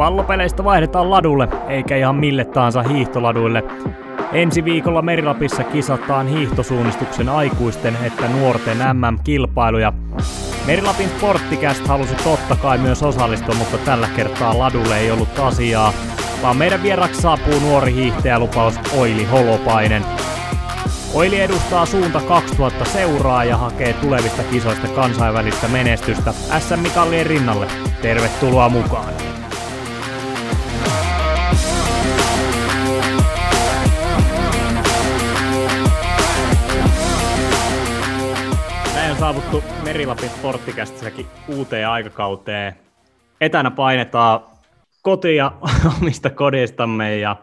Pallopeleistä vaihdetaan ladulle, eikä ihan mille tahansa hiihtoladuille. Ensi viikolla Merilapissa kisataan hiihtosuunnistuksen aikuisten että nuorten MM-kilpailuja. Merilapin sporttikäst halusi totta kai myös osallistua, mutta tällä kertaa ladulle ei ollut asiaa, vaan meidän vieraksi saapuu nuori hiihtäjälupaus Oili Holopainen. Oili edustaa suunta 2000 seuraa ja hakee tulevista kisoista kansainvälistä menestystä SM-mikallien rinnalle. Tervetuloa mukaan! Saavuttu Merilapin sporttikästissäkin uuteen aikakauteen. Etänä painetaan kotia omista kodistamme ja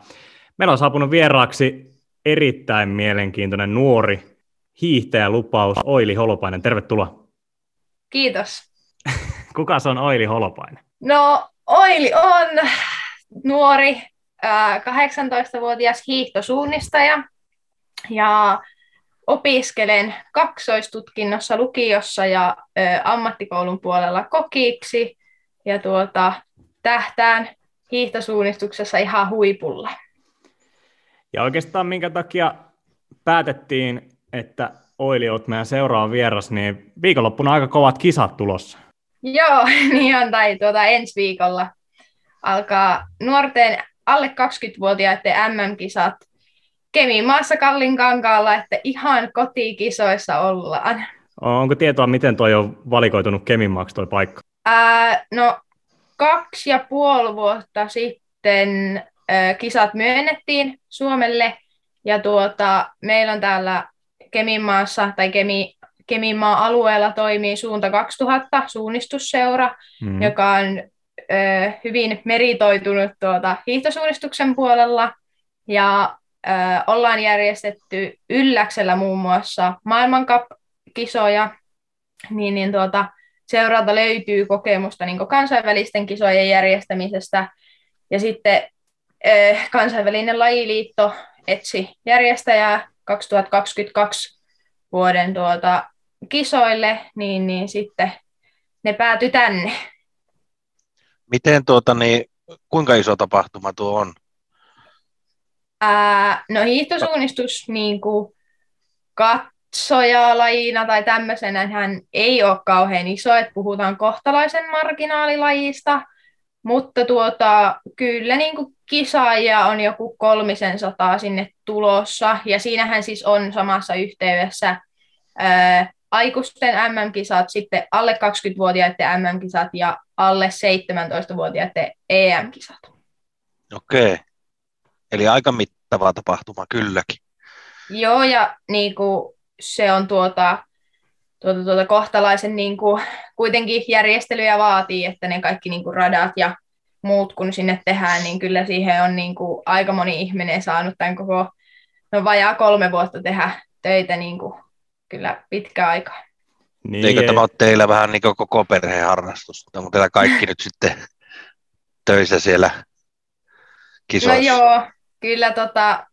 meillä on saapunut vieraaksi erittäin mielenkiintoinen nuori hiihtäjälupaus Oili Holopainen. Tervetuloa. Kiitos. Kuka se on Oili Holopainen? No, Oili on nuori 18-vuotias hiihtosuunnistaja ja opiskelen kaksoistutkinnossa lukiossa ja ammattikoulun puolella kokiksi ja tuota, tähtään hiihtosuunnistuksessa ihan huipulla. Ja oikeastaan minkä takia päätettiin, että Oili olet meidän seuraava vieras, niin viikonloppuna aika kovat kisat tulossa. Joo, niin on, tai tuota, ensi viikolla alkaa nuorten alle 20-vuotiaiden MM-kisat Kemimaassa Kallin kankaalla, että ihan kotikisoissa ollaan. Onko tietoa, miten toi on valikoitunut Kemimaaksi toi paikka? Ää, no, kaksi ja puoli vuotta sitten kisat myönnettiin Suomelle ja tuota, meillä on täällä Keminmaassa tai Kemi, Keminmaan alueella toimii Suunta 2000 suunnistusseura, mm. joka on ö, hyvin meritoitunut tuota, hiihtosuunnistuksen puolella ja ollaan järjestetty Ylläksellä muun muassa maailmankap-kisoja, niin, niin tuota, seuralta löytyy kokemusta niin kansainvälisten kisojen järjestämisestä ja sitten kansainvälinen lajiliitto etsi järjestäjää 2022 vuoden tuota kisoille, niin, niin sitten ne päätyi tänne. Miten tuota, niin, kuinka iso tapahtuma tuo on? Ää, no hiihtosuunnistus niin kuin katsojalajina tai tämmöisenä hän ei ole kauhean iso, että puhutaan kohtalaisen marginaalilajista, mutta tuota, kyllä niin kuin kisaajia on joku kolmisen sataa sinne tulossa, ja siinähän siis on samassa yhteydessä ää, aikuisten MM-kisat, sitten alle 20-vuotiaiden MM-kisat ja alle 17-vuotiaiden EM-kisat. Okei, eli aika mittava tapahtuma kylläkin. Joo, ja niin kuin, se on tuota, tuota, tuota kohtalaisen niin kuin, kuitenkin järjestelyjä vaatii, että ne kaikki niin kuin radat ja muut kun sinne tehdään, niin kyllä siihen on niin kuin aika moni ihminen saanut tämän koko, no vajaa kolme vuotta tehdä töitä niin kuin kyllä pitkä aika. Niin, Eikö ei. tämä ole teillä vähän niin kuin koko perheen harrastus? Onko teillä kaikki nyt sitten töissä siellä kisoissa? No joo, kyllä tota,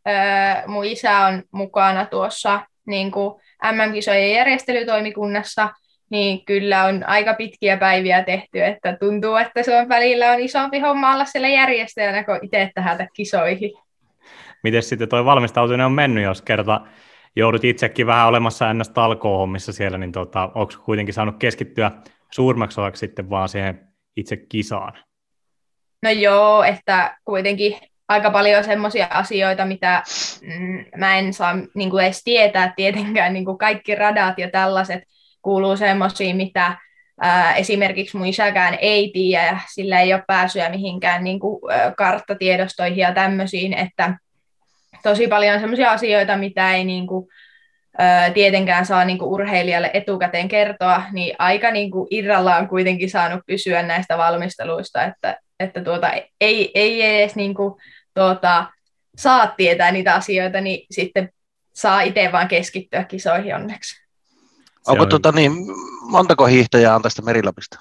mun isä on mukana tuossa niin kuin MM-kisojen järjestelytoimikunnassa – niin kyllä on aika pitkiä päiviä tehty, että tuntuu, että se on välillä on isompi homma olla siellä järjestäjänä kuin itse tähän kisoihin. Miten sitten tuo valmistautuminen on mennyt, jos kerta joudut itsekin vähän olemassa ns. talkoohommissa siellä, niin tota, onko kuitenkin saanut keskittyä suurimmaksi osaksi sitten vaan siihen itse kisaan? No joo, että kuitenkin aika paljon semmoisia asioita, mitä mm, mä en saa niin kuin edes tietää tietenkään, niin kuin kaikki radat ja tällaiset, kuuluu semmoisia, mitä ää, esimerkiksi mun isäkään ei tiedä, ja sillä ei ole pääsyä mihinkään niin kuin, ä, karttatiedostoihin ja tämmöisiin, että tosi paljon semmoisia asioita, mitä ei niin kuin, tietenkään saa niin kuin urheilijalle etukäteen kertoa, niin aika niin kuin irralla on kuitenkin saanut pysyä näistä valmisteluista, että, että tuota, ei, ei edes niin kuin, tuota, saa tietää niitä asioita, niin sitten saa itse vaan keskittyä kisoihin onneksi. Onko on... tota niin, montako hiihtäjää on tästä Merilapista?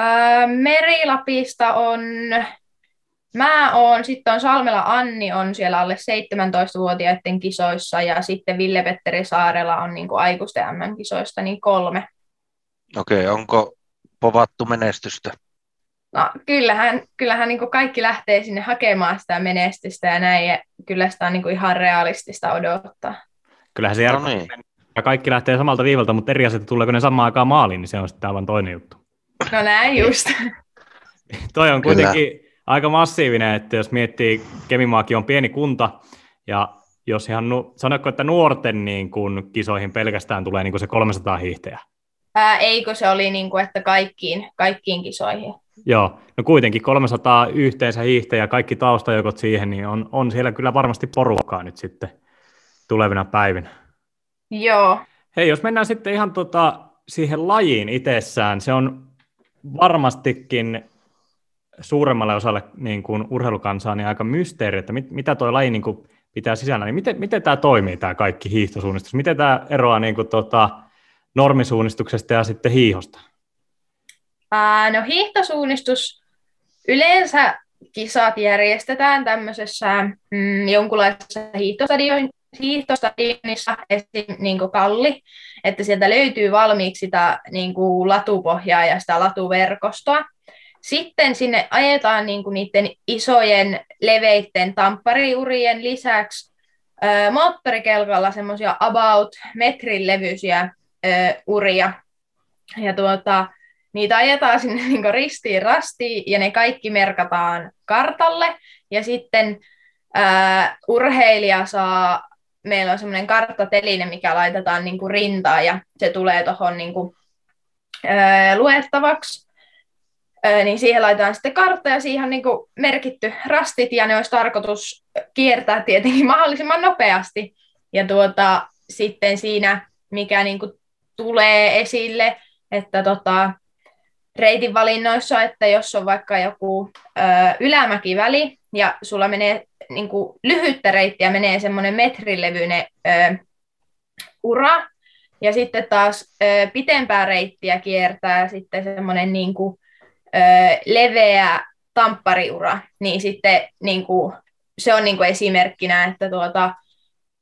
Öö, Merilapista on, mä oon, sitten on Salmela Anni on siellä alle 17-vuotiaiden kisoissa ja sitten Ville-Petteri Saarela on niin kuin aikuisten MM-kisoista niin kolme. Okei, okay, onko povattu menestystä? No, kyllähän, kyllähän niin kaikki lähtee sinne hakemaan sitä menestystä ja näin, ja kyllä sitä on niin ihan realistista odottaa. Kyllähän se no niin. ja kaikki lähtee samalta viivalta, mutta eri asia, että tuleeko ne samaan aikaan maaliin, niin se on sitten aivan toinen juttu. No näin just. Toi on kuitenkin kyllä. aika massiivinen, että jos miettii, Kemimaakin on pieni kunta, ja jos ihan, nu, sanoiko, että nuorten niin kun kisoihin pelkästään tulee niin se 300 hiihtäjää? Ää, eikö se oli, niin kuin, että kaikkiin, kaikkiin kisoihin? Joo, no kuitenkin 300 yhteensä hiihtäjä, kaikki taustajokot siihen, niin on, on siellä kyllä varmasti porukkaa nyt sitten tulevina päivinä. Joo. Hei, jos mennään sitten ihan tota, siihen lajiin itsessään, se on varmastikin suuremmalle osalle niin kuin urheilukansaa niin aika mysteeri, että mit, mitä tuo laji niin kuin pitää sisällä, niin miten, miten tämä toimii, tämä kaikki hiihtosuunnistus? Miten tämä eroaa niin kuin, tota, normisuunnistuksesta ja sitten hiihosta? Ää, no hiihtosuunnistus, yleensä kisat järjestetään tämmöisessä mm, jonkunlaisessa hiihtostadion, hiihtostadionissa, esim. Niin kalli, että sieltä löytyy valmiiksi sitä niin kuin latupohjaa ja sitä latuverkostoa. Sitten sinne ajetaan niin kuin niiden isojen leveitten tamppariurien lisäksi ö, moottorikelkalla semmoisia about metrin levyisiä ö, uria. Ja tuota, niitä ajetaan sinne niin ristiin rastiin ja ne kaikki merkataan kartalle. Ja sitten ö, urheilija saa, meillä on semmoinen karttateline, mikä laitetaan niin kuin rintaan ja se tulee tuohon niin luettavaksi niin siihen laitetaan sitten kartta ja siihen on niin kuin merkitty rastit ja ne olisi tarkoitus kiertää tietenkin mahdollisimman nopeasti. Ja tuota, sitten siinä, mikä niin kuin tulee esille, että tota, reitin valinnoissa, että jos on vaikka joku ö, ylämäkiväli ja sulla menee niin kuin lyhyttä reittiä, menee semmoinen metrilevyinen ö, ura, ja sitten taas ö, pitempää reittiä kiertää sitten semmoinen niin kuin, leveä tamppariura, niin sitten niin kuin, se on niin kuin esimerkkinä, että tuota,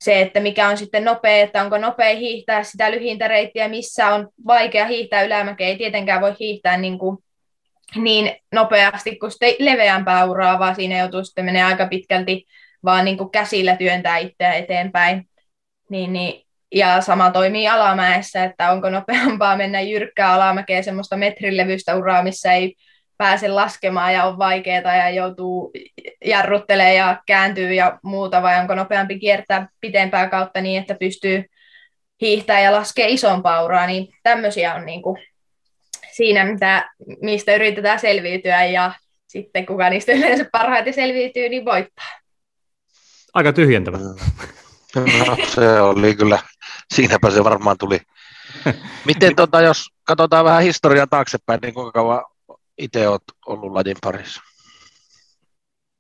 se, että mikä on sitten nopea, että onko nopea hiihtää sitä lyhintä reittiä, missä on vaikea hiihtää ylämäkeä, ei tietenkään voi hiihtää niin, kuin, niin nopeasti kuin sitten leveämpää uraa, vaan siinä joutuu sitten menee aika pitkälti vaan niin kuin käsillä työntää itseä eteenpäin. Niin, niin, ja sama toimii alamäessä, että onko nopeampaa mennä jyrkkää alamäkeä semmoista metrilevystä uraa, missä ei pääse laskemaan ja on vaikeaa ja joutuu jarruttelemaan ja kääntyy ja muuta, vai onko nopeampi kiertää pitempää kautta niin, että pystyy hiihtää ja laskee isompaa uraa, niin tämmöisiä on niin kuin siinä, mitä, mistä yritetään selviytyä ja sitten kuka niistä yleensä parhaiten selviytyy, niin voittaa. Aika tyhjentävä. No, se oli kyllä, siinäpä se varmaan tuli. Miten tota, jos katsotaan vähän historiaa taaksepäin, niin kuinka kauan itse olet ollut lajin parissa?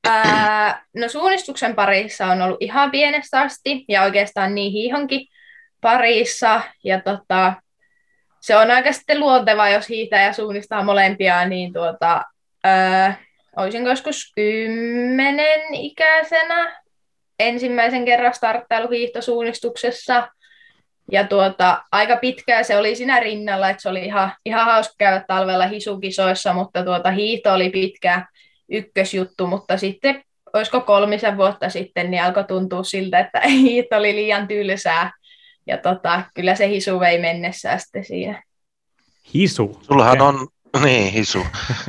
Ää, no suunnistuksen parissa on ollut ihan pienestä asti ja oikeastaan niin hiihonkin parissa. Ja tota, se on aika sitten luonteva, jos hiihtää ja suunnistaa molempia, niin tuota, ää, olisinko joskus kymmenen ikäisenä ensimmäisen kerran starttailu hiihtosuunnistuksessa. Ja tuota, aika pitkään se oli siinä rinnalla, että se oli ihan, ihan hauska käydä talvella hisukisoissa, mutta tuota, hiihto oli pitkä ykkösjuttu, mutta sitten olisiko kolmisen vuotta sitten, niin alkoi tuntua siltä, että hiihto oli liian tylsää. Ja tota, kyllä se hisu vei mennessä sitten siinä. Hisu? Sullahan on, niin hisu.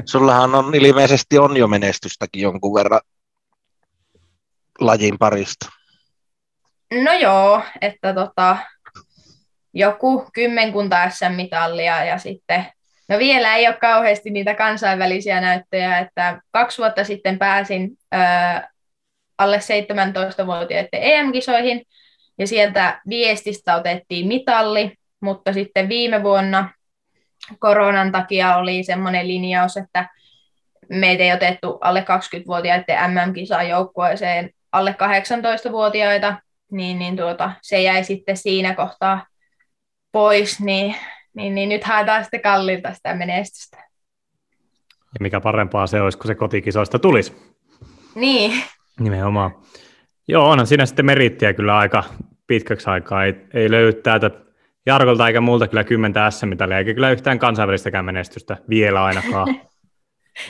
Sullahan on ilmeisesti on jo menestystäkin jonkun verran lajin parista? No joo, että tota, joku kymmenkunta SM-mitallia ja sitten, no vielä ei ole kauheasti niitä kansainvälisiä näyttöjä, että kaksi vuotta sitten pääsin ää, alle 17-vuotiaiden EM-kisoihin ja sieltä viestistä otettiin mitalli, mutta sitten viime vuonna koronan takia oli semmoinen linjaus, että meitä ei otettu alle 20-vuotiaiden MM-kisaan joukkueeseen alle 18-vuotiaita, niin, niin tuota, se jäi sitten siinä kohtaa pois, niin, niin, niin nyt haetaan sitten kallilta sitä menestystä. Ja mikä parempaa se olisi, kun se kotikisoista tulisi. Niin. Nimenomaan. Joo, onhan siinä sitten merittiä kyllä aika pitkäksi aikaa. Ei, ei löydy täältä Jarkolta eikä multa kyllä kymmentä S-mitalia, eikä kyllä yhtään kansainvälistäkään menestystä vielä ainakaan.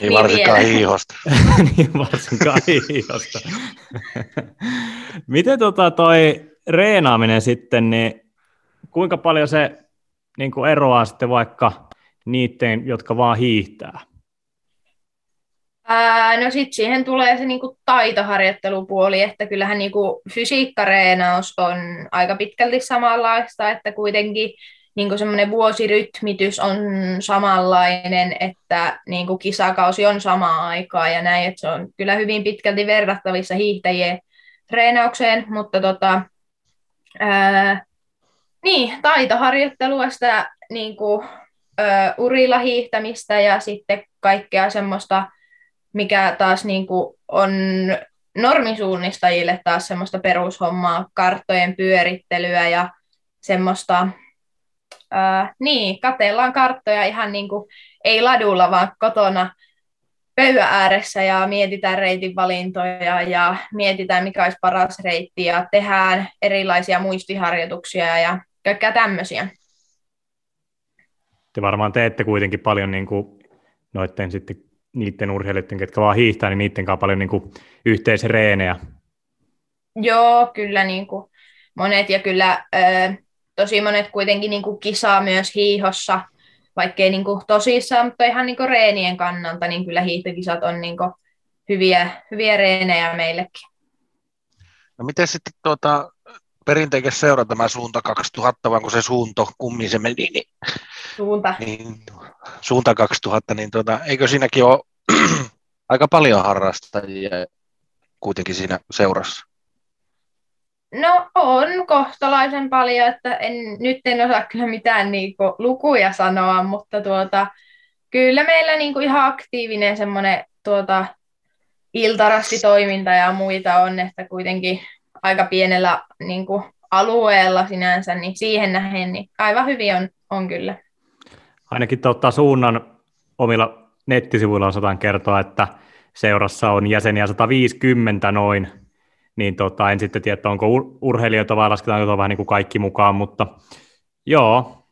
Niin, niin varsinkaan vielä. hiihosta. niin varsinkaan hiihosta. Miten tota toi reenaaminen sitten, niin kuinka paljon se niin kuin eroaa sitten vaikka niiden, jotka vaan hiihtää? Ää, no sitten siihen tulee se niinku taitoharjoittelupuoli, että kyllähän niinku fysiikkareenaus on aika pitkälti samanlaista, että kuitenkin niinku semmoinen vuosirytmitys on samanlainen, että niinku kisakausi on samaa aikaa ja näin, että se on kyllä hyvin pitkälti verrattavissa hiihtäjien treenaukseen, mutta tota, ää, niin, taitoharjoittelua, sitä niinku, ä, urilla hiihtämistä ja sitten kaikkea semmoista mikä taas niin kuin on normisuunnistajille taas semmoista perushommaa, karttojen pyörittelyä ja semmoista, ää, niin, katellaan karttoja ihan niin kuin, ei ladulla, vaan kotona pöydän ääressä ja mietitään reitin valintoja ja mietitään, mikä olisi paras reitti ja tehdään erilaisia muistiharjoituksia ja kaikkea tämmöisiä. Te varmaan teette kuitenkin paljon niin kuin noiden sitten niiden urheilijoiden, ketkä vaan hiihtää, niin niiden kanssa paljon niin kuin yhteisreenejä. Joo, kyllä niin kuin monet ja kyllä ö, tosi monet kuitenkin niin kuin kisaa myös hiihossa, vaikkei niin kuin tosissaan, mutta ihan niin kuin reenien kannalta, niin kyllä hiihtokisat on niin kuin hyviä, hyviä reenejä meillekin. No miten sitten tuota, perinteikäs seura tämä suunta 2000, vaan kun se suunto, kummin se meni, niin, suunta. Niin, suunta 2000, niin tuota, eikö siinäkin ole aika paljon harrastajia kuitenkin siinä seurassa? No on kohtalaisen paljon, että en, nyt en osaa kyllä mitään niinku lukuja sanoa, mutta tuota, kyllä meillä niinku ihan aktiivinen semmoinen tuota, iltarastitoiminta ja muita on, että kuitenkin aika pienellä niin kuin, alueella sinänsä, niin siihen nähden niin aivan hyvin on, on kyllä. Ainakin tuota, suunnan omilla nettisivuilla osataan kertoa, että seurassa on jäseniä 150 noin, niin tota, en sitten tiedä, onko ur- urheilijoita vai lasketaanko vähän niin kuin kaikki mukaan, mutta joo.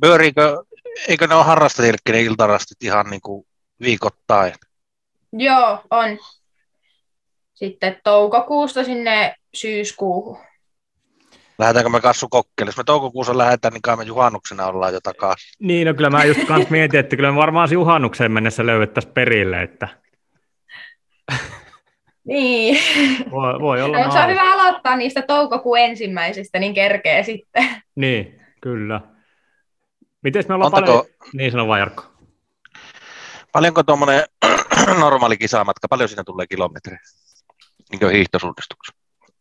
Pyöriikö, eikö ne ole harrastajillekin ne iltarastit ihan niin kuin viikoittain? Joo, on sitten toukokuusta sinne syyskuuhun. Lähdetäänkö me kassu kokkeille? Jos me toukokuussa lähdetään, niin kai me juhannuksena ollaan jo takaisin. Niin, no kyllä mä just kans mietin, että kyllä me varmaan juhannukseen mennessä löydettäisiin perille, että... Niin. Voi, voi olla no, se on hyvä aloittaa niistä toukokuun ensimmäisistä, niin kerkee sitten. Niin, kyllä. Miten me ollaan Montako... paljon... Niin sanoo vaan Jarkko. Paljonko tuommoinen normaali kisamatka, paljon siinä tulee kilometrejä? Niin hiihtosuunnistuksen?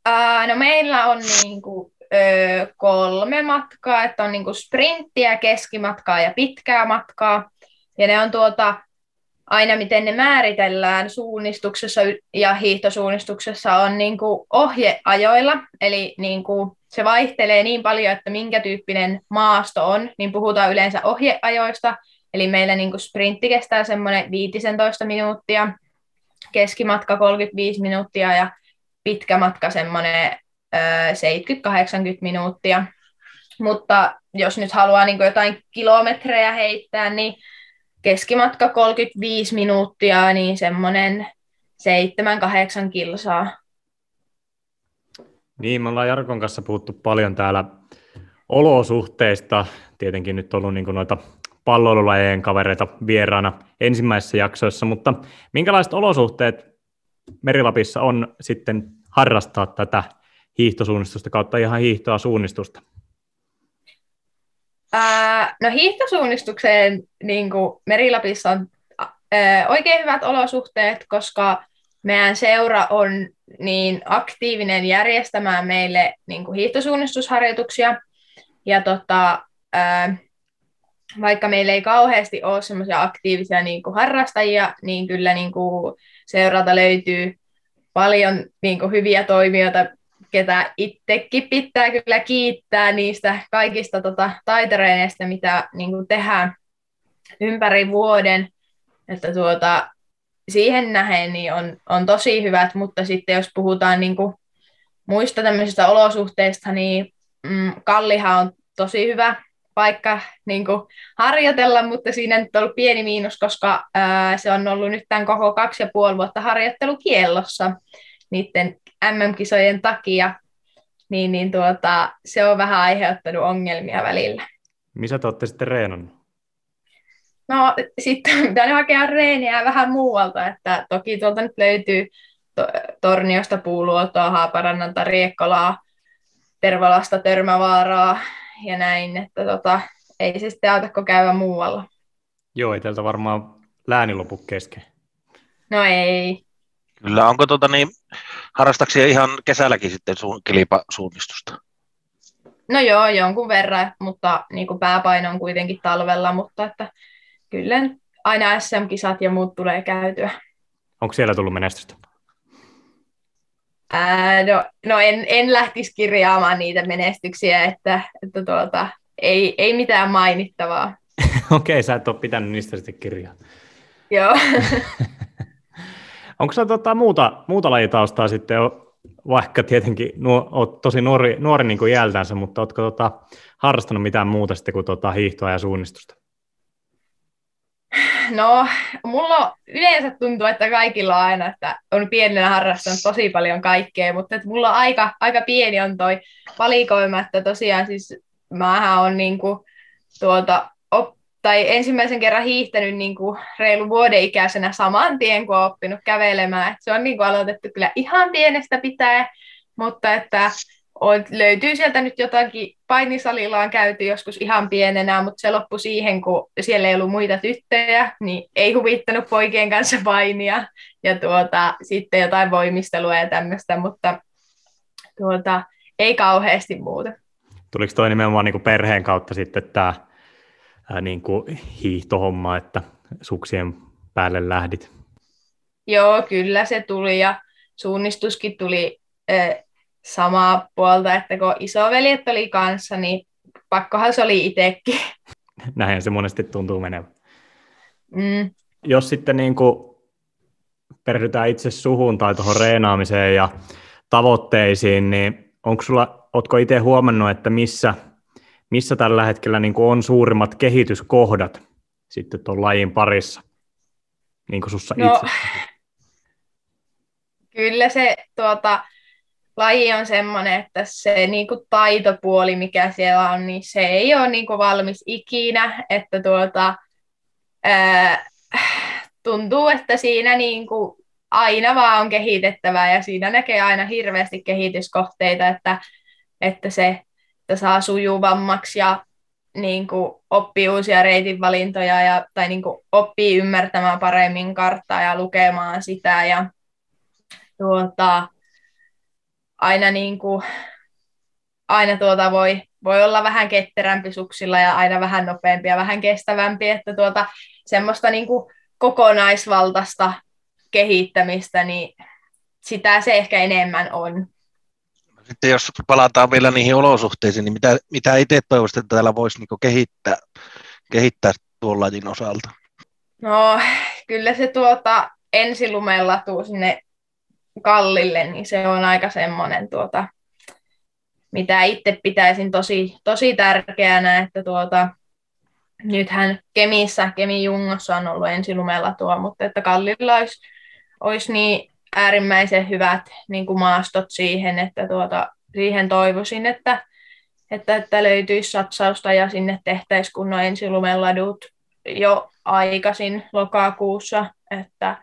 Uh, no meillä on niin kuin, ö, kolme matkaa, että on niin kuin sprinttiä, keskimatkaa ja pitkää matkaa. Ja ne on tuota, aina miten ne määritellään suunnistuksessa ja hiihtosuunnistuksessa on niin kuin ohjeajoilla, eli niin kuin se vaihtelee niin paljon, että minkä tyyppinen maasto on, niin puhutaan yleensä ohjeajoista, eli meillä niin kuin sprintti kestää semmoinen 15 minuuttia, keskimatka 35 minuuttia ja pitkä matka semmoinen 70-80 minuuttia. Mutta jos nyt haluaa niin jotain kilometrejä heittää, niin keskimatka 35 minuuttia, niin semmoinen 7-8 kilsaa. Niin, me ollaan Jarkon kanssa puhuttu paljon täällä olosuhteista. Tietenkin nyt ollut niin noita palloilulajien kavereita vieraana ensimmäisissä jaksoissa, mutta minkälaiset olosuhteet Merilapissa on sitten harrastaa tätä hiihtosuunnistusta kautta ihan hiihtoa suunnistusta? Ää, no hiihtosuunnistukseen niin kuin Merilapissa on ää, oikein hyvät olosuhteet, koska meidän seura on niin aktiivinen järjestämään meille niin kuin hiihtosuunnistusharjoituksia. Ja tota, ää, vaikka meillä ei kauheasti ole semmoisia aktiivisia niin kuin harrastajia, niin kyllä niin kuin seuralta löytyy paljon niin kuin hyviä toimijoita, ketä itsekin pitää kyllä kiittää niistä kaikista tota, taitereineistä, mitä niin kuin tehdään ympäri vuoden. Että tuota, siihen nähen niin on, on tosi hyvät, mutta sitten jos puhutaan niin kuin muista tämmöisistä olosuhteista, niin mm, Kallihan on tosi hyvä paikka niin kuin, harjoitella, mutta siinä nyt on ollut pieni miinus, koska ää, se on ollut nyt tämän koko kaksi ja puoli vuotta harjoittelukiellossa niiden MM-kisojen takia, niin, niin tuota, se on vähän aiheuttanut ongelmia välillä. Missä te olette sitten reenannut? No sitten pitää hakea reeniä vähän muualta, että toki tuolta nyt löytyy to- Torniosta, Puuluotoa, Haaparannanta, Riekkolaa, Tervalasta, Törmävaaraa ja näin, että tota, ei se sitten auta, kun käydä muualla. Joo, ei teiltä varmaan lääni lopu kesken. No ei. Kyllä, onko tota niin, harrastaksia ihan kesälläkin sitten su- kilpasuunnistusta? No joo, jonkun verran, mutta niin kuin pääpaino on kuitenkin talvella, mutta että kyllä aina SM-kisat ja muut tulee käytyä. Onko siellä tullut menestystä? Ää, no, no en, en lähtisi kirjaamaan niitä menestyksiä, että, että tuota, ei, ei mitään mainittavaa. Okei, sä et ole pitänyt niistä sitten kirjaa. Joo. Onko sä tota, muuta, muuta lajitaustaa sitten, vaikka tietenkin nuo, oot tosi nuori, nuori niin kuin iältänsä, mutta ootko tota, harrastanut mitään muuta sitten kuin tota, hiihtoa ja suunnistusta? No, mulla yleensä tuntuu, että kaikilla on aina, että on pienenä harrastanut tosi paljon kaikkea, mutta että mulla aika, aika pieni on toi valikoima, että tosiaan siis mähän on niinku tuolta op, tai ensimmäisen kerran hiihtänyt niinku reilu vuoden ikäisenä saman tien, kun on oppinut kävelemään. Et se on niinku aloitettu kyllä ihan pienestä pitää, mutta että on, löytyy sieltä nyt jotakin, painisalilla on käyty joskus ihan pienenä, mutta se loppui siihen, kun siellä ei ollut muita tyttöjä, niin ei huvittanut poikien kanssa painia ja tuota, sitten jotain voimistelua ja tämmöistä, mutta tuota, ei kauheasti muuta. Tuliko toi nimenomaan niin kuin perheen kautta sitten tämä ää, niin kuin hiihtohomma, että suksien päälle lähdit? Joo, kyllä se tuli ja suunnistuskin tuli samaa puolta, että kun isoveljet oli kanssa, niin pakkohan se oli itsekin. Näin se monesti tuntuu menevän. Mm. Jos sitten niin kuin perehdytään itse suhun tai tuohon reenaamiseen ja tavoitteisiin, niin onko sulla, ootko itse huomannut, että missä, missä tällä hetkellä niin kuin on suurimmat kehityskohdat sitten tuon lajin parissa, niin kuin sussa no, itse? Kyllä se tuota, laji on semmoinen, että se niinku taitopuoli, mikä siellä on, niin se ei ole niinku valmis ikinä, että tuota, ää, tuntuu, että siinä niinku aina vaan on kehitettävää ja siinä näkee aina hirveästi kehityskohteita, että, että se että saa sujuvammaksi ja niin kuin oppii uusia reitinvalintoja ja, tai niin kuin oppii ymmärtämään paremmin karttaa ja lukemaan sitä ja tuota, aina, niin kuin, aina tuota voi, voi olla vähän ketterämpi suksilla ja aina vähän nopeampi ja vähän kestävämpi, että tuota, semmoista niin kuin kokonaisvaltaista kehittämistä, niin sitä se ehkä enemmän on. Sitten jos palataan vielä niihin olosuhteisiin, niin mitä, mitä itse toivoisit, että täällä voisi niin kehittää, kehittää tuon lajin osalta? No, kyllä se tuota, ensilumella tuu sinne kallille, niin se on aika semmoinen, tuota, mitä itse pitäisin tosi, tosi tärkeänä, että tuota, nythän Kemissä, Kemi Jungossa on ollut ensilumella tuo, mutta että kallilla olisi, olisi niin äärimmäisen hyvät niin kuin maastot siihen, että tuota, siihen toivoisin, että, että, että löytyisi satsausta ja sinne tehtäisiin kunnon ensilumeladut jo aikaisin lokakuussa, että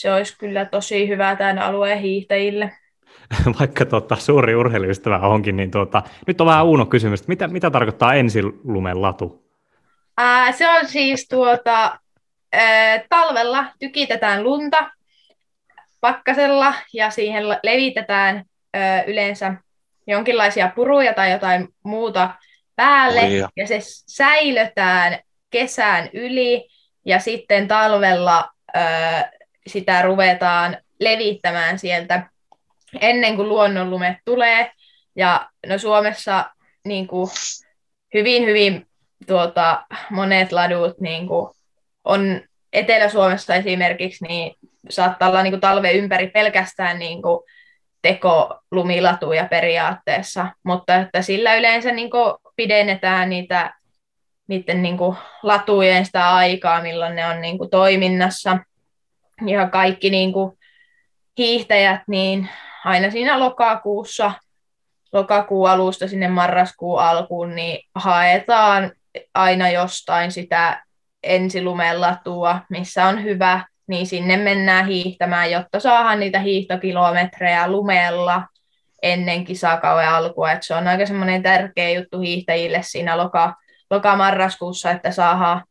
se olisi kyllä tosi hyvä tämän alueen hiihtäjille. Vaikka tota, suuri urheiluystävä onkin, niin tuota, nyt on vähän Uuno kysymys. Mitä, mitä tarkoittaa ensilumen latu? Ää, se on siis tuota, ää, talvella tykitetään lunta pakkasella ja siihen levitetään ää, yleensä jonkinlaisia puruja tai jotain muuta päälle Oja. ja se säilötään kesän yli ja sitten talvella ää, sitä ruvetaan levittämään sieltä ennen kuin luonnonlumet tulee. Ja no Suomessa niin kuin, hyvin, hyvin tuota, monet ladut niin kuin, on Etelä-Suomessa esimerkiksi, niin saattaa olla niin kuin, ympäri pelkästään niin kuin, tekolumilatuja periaatteessa, mutta että sillä yleensä niin kuin, pidennetään niitä niiden niin kuin, latujen sitä aikaa, milloin ne on niin kuin, toiminnassa. Ja kaikki niin kuin, hiihtäjät, niin aina siinä lokakuussa, lokakuun alusta sinne marraskuun alkuun, niin haetaan aina jostain sitä ensilumellatua, missä on hyvä, niin sinne mennään hiihtämään, jotta saadaan niitä hiihtokilometrejä lumella ennen kisakauden alkua. Et se on aika semmoinen tärkeä juttu hiihtäjille siinä loka, loka-marraskuussa, että saadaan,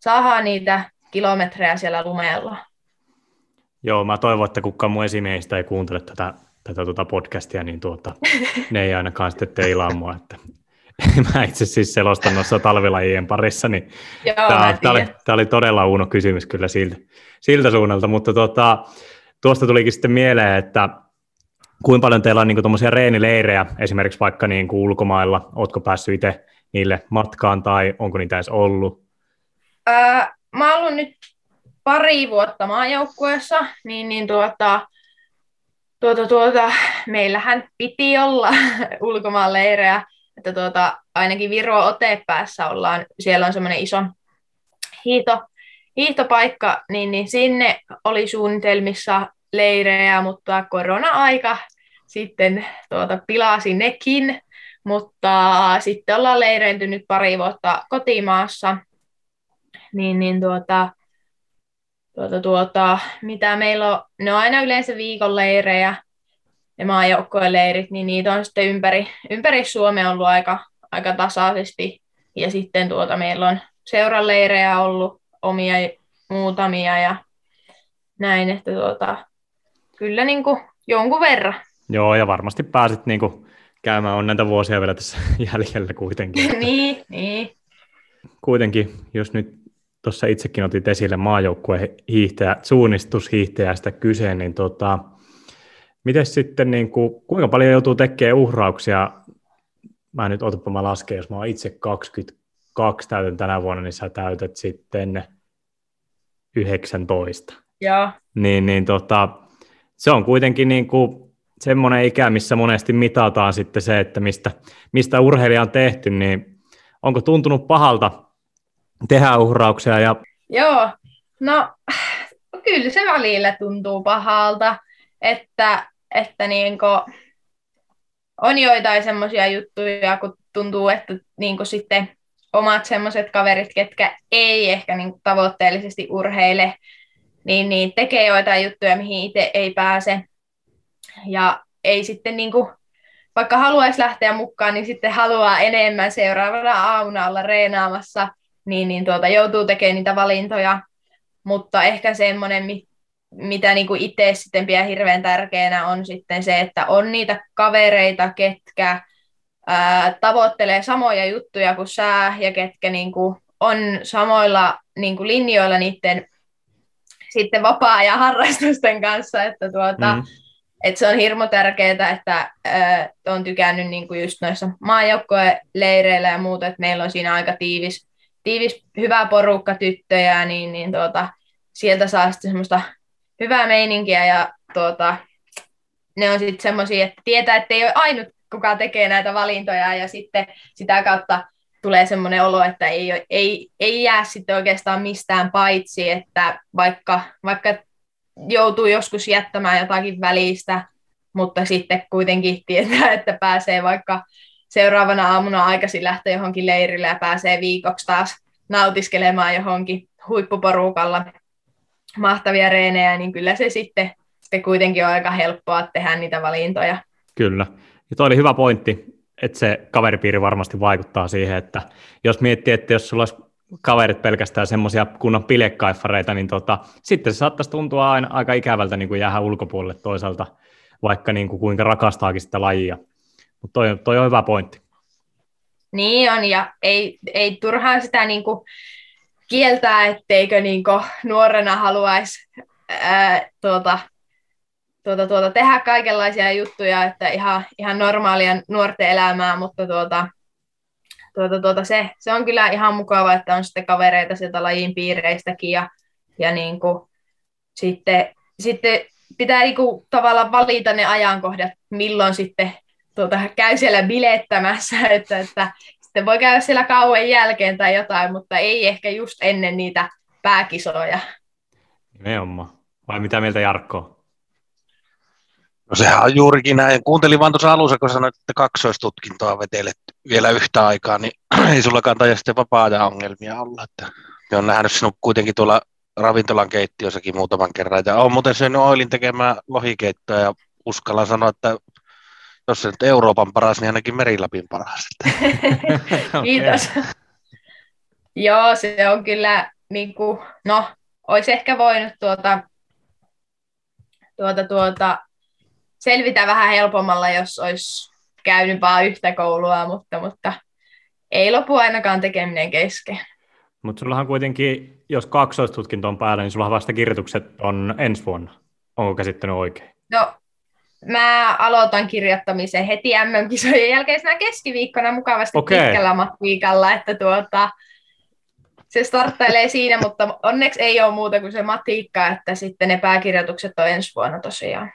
saadaan niitä kilometrejä siellä lumella. Joo, mä toivon, että kukaan mun esimiehistä ei kuuntele tätä, tätä tuota podcastia, niin tuota, ne ei ainakaan sitten teilaa mua, että mä itse siis selostan noissa talvilajien parissa, niin Joo, tämä, tämä, oli, tämä oli todella uuno kysymys kyllä siltä, siltä suunnalta, mutta tuota, tuosta tulikin sitten mieleen, että kuinka paljon teillä on niin tuommoisia reenileirejä esimerkiksi vaikka niin kuin ulkomailla, ootko päässyt itse niille matkaan tai onko niitä edes ollut? Öö, mä oon ollut nyt pari vuotta maajoukkueessa, niin, niin tuota, tuota, tuota, meillähän piti olla ulkomaanleirejä, että tuota, ainakin Viro Otepäässä ollaan, siellä on semmoinen iso hiito, hiihtopaikka, niin, niin sinne oli suunnitelmissa leirejä, mutta korona-aika sitten tuota, pilasi nekin, mutta sitten ollaan leireilty nyt pari vuotta kotimaassa, niin, niin tuota, tuota, tuota, mitä meillä on, ne on aina yleensä viikon leirejä, ja maajoukkojen leirit, niin niitä on sitten ympäri, ympäri Suomea ollut aika, aika tasaisesti. Ja sitten tuota, meillä on seuraleirejä ollut omia muutamia ja näin, että tuota, kyllä niin kuin jonkun verran. Joo, ja varmasti pääsit niin kuin käymään, on näitä vuosia vielä tässä jäljellä kuitenkin. niin, niin. Kuitenkin, jos nyt tuossa itsekin otit esille maajoukkueen hiihtäjä, suunnistushiihtäjästä kyse, niin tota, Miten sitten, niin kuin, kuinka paljon joutuu tekemään uhrauksia? Mä nyt otapa mä lasken, jos mä oon itse 22 täytän tänä vuonna, niin sä täytät sitten 19. Joo. Niin, niin tota, se on kuitenkin niin kuin semmoinen ikä, missä monesti mitataan sitten se, että mistä, mistä urheilija on tehty, niin onko tuntunut pahalta tehdä uhrauksia? Ja... Joo, no kyllä se välillä tuntuu pahalta, että että niinku, on joitain semmoisia juttuja, kun tuntuu, että niinku sitten omat semmoiset kaverit, ketkä ei ehkä niinku tavoitteellisesti urheile, niin, niin tekee joitain juttuja, mihin itse ei pääse. Ja ei sitten niinku, vaikka haluaisi lähteä mukaan, niin sitten haluaa enemmän seuraavana aamuna olla reenaamassa, niin, niin tuota, joutuu tekemään niitä valintoja. Mutta ehkä semmoinen, mitä niin kuin itse sitten pidän hirveän tärkeänä on sitten se, että on niitä kavereita, ketkä ää, tavoittelee samoja juttuja kuin sä ja ketkä niin kuin on samoilla niin kuin linjoilla niiden sitten vapaa-ajan harrastusten kanssa, että tuota, mm. et se on hirmu tärkeää, että äh, on tykännyt niin kuin just noissa maajoukkojen leireillä ja muuta, että meillä on siinä aika tiivis, tiivis hyvä porukka tyttöjä, niin, niin tuota, sieltä saa sitten semmoista hyvää meininkiä ja tuota, ne on sitten semmoisia, että tietää, että ei ole ainut, kuka tekee näitä valintoja ja sitten sitä kautta tulee semmoinen olo, että ei, ei, ei jää sitten oikeastaan mistään paitsi, että vaikka, vaikka joutuu joskus jättämään jotakin välistä, mutta sitten kuitenkin tietää, että pääsee vaikka seuraavana aamuna aikaisin lähteä johonkin leirille ja pääsee viikoksi taas nautiskelemaan johonkin huippuporukalla mahtavia reenejä, niin kyllä se sitten, sitten kuitenkin on aika helppoa tehdä niitä valintoja. Kyllä. Ja toi oli hyvä pointti, että se kaveripiiri varmasti vaikuttaa siihen, että jos miettii, että jos sulla olisi kaverit pelkästään semmoisia kunnon pilekkaiffareita, niin tota, sitten se saattaisi tuntua aina aika ikävältä niin kuin jäädä ulkopuolelle toisaalta, vaikka niin kuin kuinka rakastaakin sitä lajia. Mutta toi, toi on hyvä pointti. Niin on, ja ei, ei turhaan sitä niin kuin kieltää, etteikö niin nuorena haluaisi ää, tuota, tuota, tuota, tehdä kaikenlaisia juttuja, että ihan, ihan normaalia nuorten elämää, mutta tuota, tuota, tuota, se, se, on kyllä ihan mukava, että on sitten kavereita sieltä lajin piireistäkin ja, ja niin kuin, sitten, sitten pitää niin kuin, tavallaan valita ne ajankohdat, milloin sitten tuota, käy siellä bilettämässä, että, että sitten voi käydä siellä kauan jälkeen tai jotain, mutta ei ehkä just ennen niitä pääkisoja. Nimenomaan. Vai mitä mieltä Jarkko? No sehän on juurikin näin. Kuuntelin vaan tuossa alussa, kun sanoit, että kaksoistutkintoa vetelet vielä yhtä aikaa, niin ei sullakaan taida sitten vapaa ongelmia olla. Että olen nähnyt sinut kuitenkin tuolla ravintolan keittiössäkin muutaman kerran. Ja olen muuten syönyt Oilin tekemään lohikeittoa ja uskallan sanoa, että jos se nyt Euroopan paras, niin ainakin Merilapin paras. Kiitos. Joo, se on kyllä, niin kuin, no, olisi ehkä voinut tuota, tuota, tuota, selvitä vähän helpommalla, jos olisi käynyt vaan yhtä koulua, mutta, mutta ei lopu ainakaan tekeminen kesken. Mutta sullahan kuitenkin, jos kaksoistutkinto on päällä, niin sulla vasta kirjoitukset on ensi vuonna. Onko käsittänyt oikein? No, mä aloitan kirjoittamisen heti MM-kisojen jälkeisenä keskiviikkona mukavasti okay. pitkällä matviikalla, että tuota, se starttailee siinä, mutta onneksi ei ole muuta kuin se matiikka, että sitten ne pääkirjoitukset on ensi vuonna tosiaan.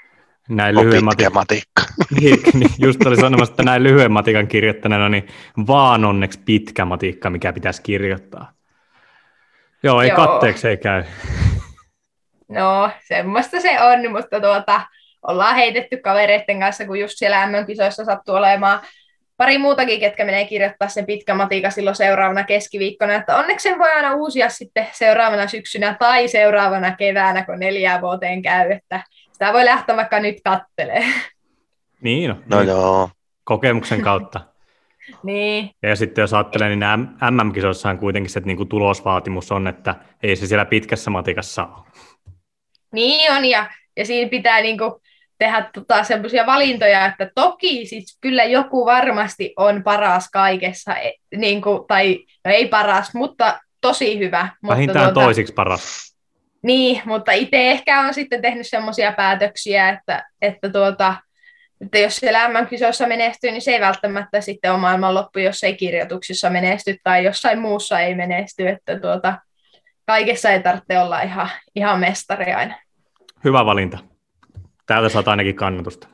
Näin lyhyen matikka. matikka. niin, niin, just oli sanomassa, että näin lyhyen matikan kirjoittaneena, niin vaan onneksi pitkä matikka, mikä pitäisi kirjoittaa. Joo, ei Joo. katteeksi ei käy. No, semmoista se on, mutta tuota, ollaan heitetty kavereiden kanssa, kun just siellä MM-kisoissa sattuu olemaan pari muutakin, ketkä menee kirjoittaa sen pitkä matika silloin seuraavana keskiviikkona, että onneksi sen voi aina uusia sitten seuraavana syksynä tai seuraavana keväänä, kun neljää vuoteen käy, että sitä voi lähteä vaikka nyt kattelee. Niin, no, no joo. Kokemuksen kautta. niin. Ja sitten jos ajattelee, niin MM-kisoissahan kuitenkin se niin kuin tulosvaatimus on, että ei se siellä pitkässä matikassa ole. Niin on, ja, ja siinä pitää niin kuin tehdä tota, semmoisia valintoja, että toki siis kyllä joku varmasti on paras kaikessa, e, niin kuin, tai no ei paras, mutta tosi hyvä. Vähintään tuota, toisiksi paras. Niin, mutta itse ehkä on sitten tehnyt semmoisia päätöksiä, että, että, tuota, että jos siellä MM-kisoissa menestyy, niin se ei välttämättä sitten ole maailmanloppu, jos ei kirjoituksissa menesty tai jossain muussa ei menesty, että tuota, kaikessa ei tarvitse olla ihan, ihan mestari aina. Hyvä valinta. Täältä saat ainakin kannatusta.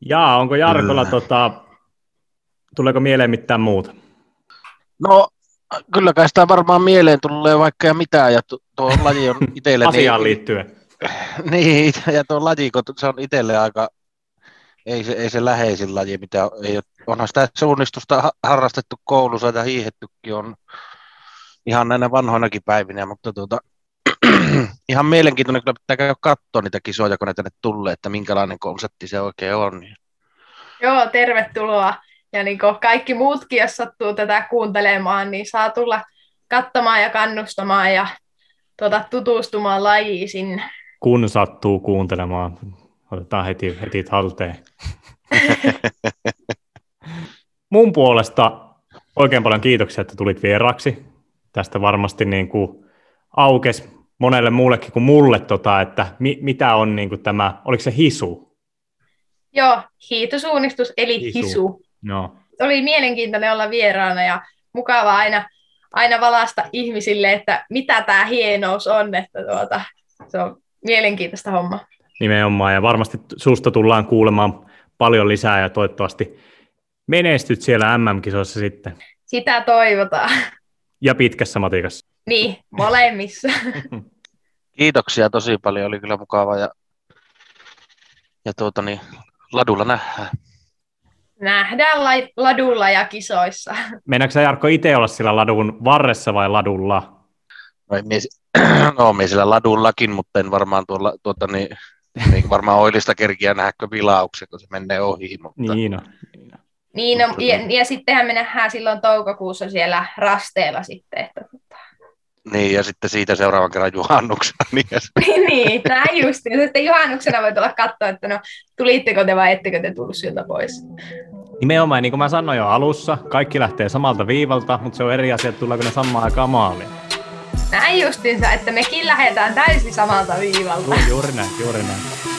Jaa, onko Jarkolla, kyllä. tota, tuleeko mieleen mitään muuta? No, kyllä kai sitä varmaan mieleen tulee vaikka ja mitään, ja tuo laji on itselle... Asiaan niin, liittyen. Niin, ja tuo laji, kun se on itselle aika, ei se, ei se läheisin laji, mitä ei ole, onhan sitä suunnistusta harrastettu koulussa ja hiihettykin on ihan näinä vanhoinakin päivinä, mutta tuota, ihan mielenkiintoinen, kyllä pitää käydä katsoa niitä kisoja, kun ne tänne tulee, että minkälainen konsepti se oikein on. Joo, tervetuloa. Ja niin kaikki muutkin, jos sattuu tätä kuuntelemaan, niin saa tulla katsomaan ja kannustamaan ja tuota, tutustumaan lajiin sinne. Kun sattuu kuuntelemaan, otetaan heti, heti talteen. Mun puolesta oikein paljon kiitoksia, että tulit vieraksi. Tästä varmasti niin kuin aukes monelle muullekin kuin mulle, tota, että mi, mitä on niin kuin tämä, oliko se hisu? Joo, hiitosuunnistus eli hisu. hisu. No. Oli mielenkiintoinen olla vieraana ja mukava aina, aina valasta ihmisille, että mitä tämä hienous on, että tuota, se on mielenkiintoista homma. Nimenomaan, ja varmasti susta tullaan kuulemaan paljon lisää ja toivottavasti menestyt siellä MM-kisoissa sitten. Sitä toivotaan. Ja pitkässä matikassa. Niin, molemmissa. Kiitoksia tosi paljon, oli kyllä mukava ja, ja tuota niin, ladulla nähdään. Nähdään la- ladulla ja kisoissa. Meinaatko sä Jarkko itse olla sillä ladun varressa vai ladulla? No, mies, no me siellä ladullakin, mutta en varmaan tuolla, tuota niin, niin varmaan oilista kerkiä nähdäkö vilauksen, kun se menee ohi. Mutta... Niin on. Niin on. Niin, no, ja, ja sittenhän me nähdään silloin toukokuussa siellä rasteella sitten, että niin, ja sitten siitä seuraavan kerran juhannuksena. Niin, niin näin just. Ja sitten juhannuksena voi tulla katsoa, että no, tulitteko te vai ettekö te tullut sieltä pois. Nimenomaan, niin kuin mä sanoin jo alussa, kaikki lähtee samalta viivalta, mutta se on eri asia, että tuleeko ne samaan aikaan maaliin. Näin justiinsa, että mekin lähdetään täysin samalta viivalta. Juuri näin, juuri näin.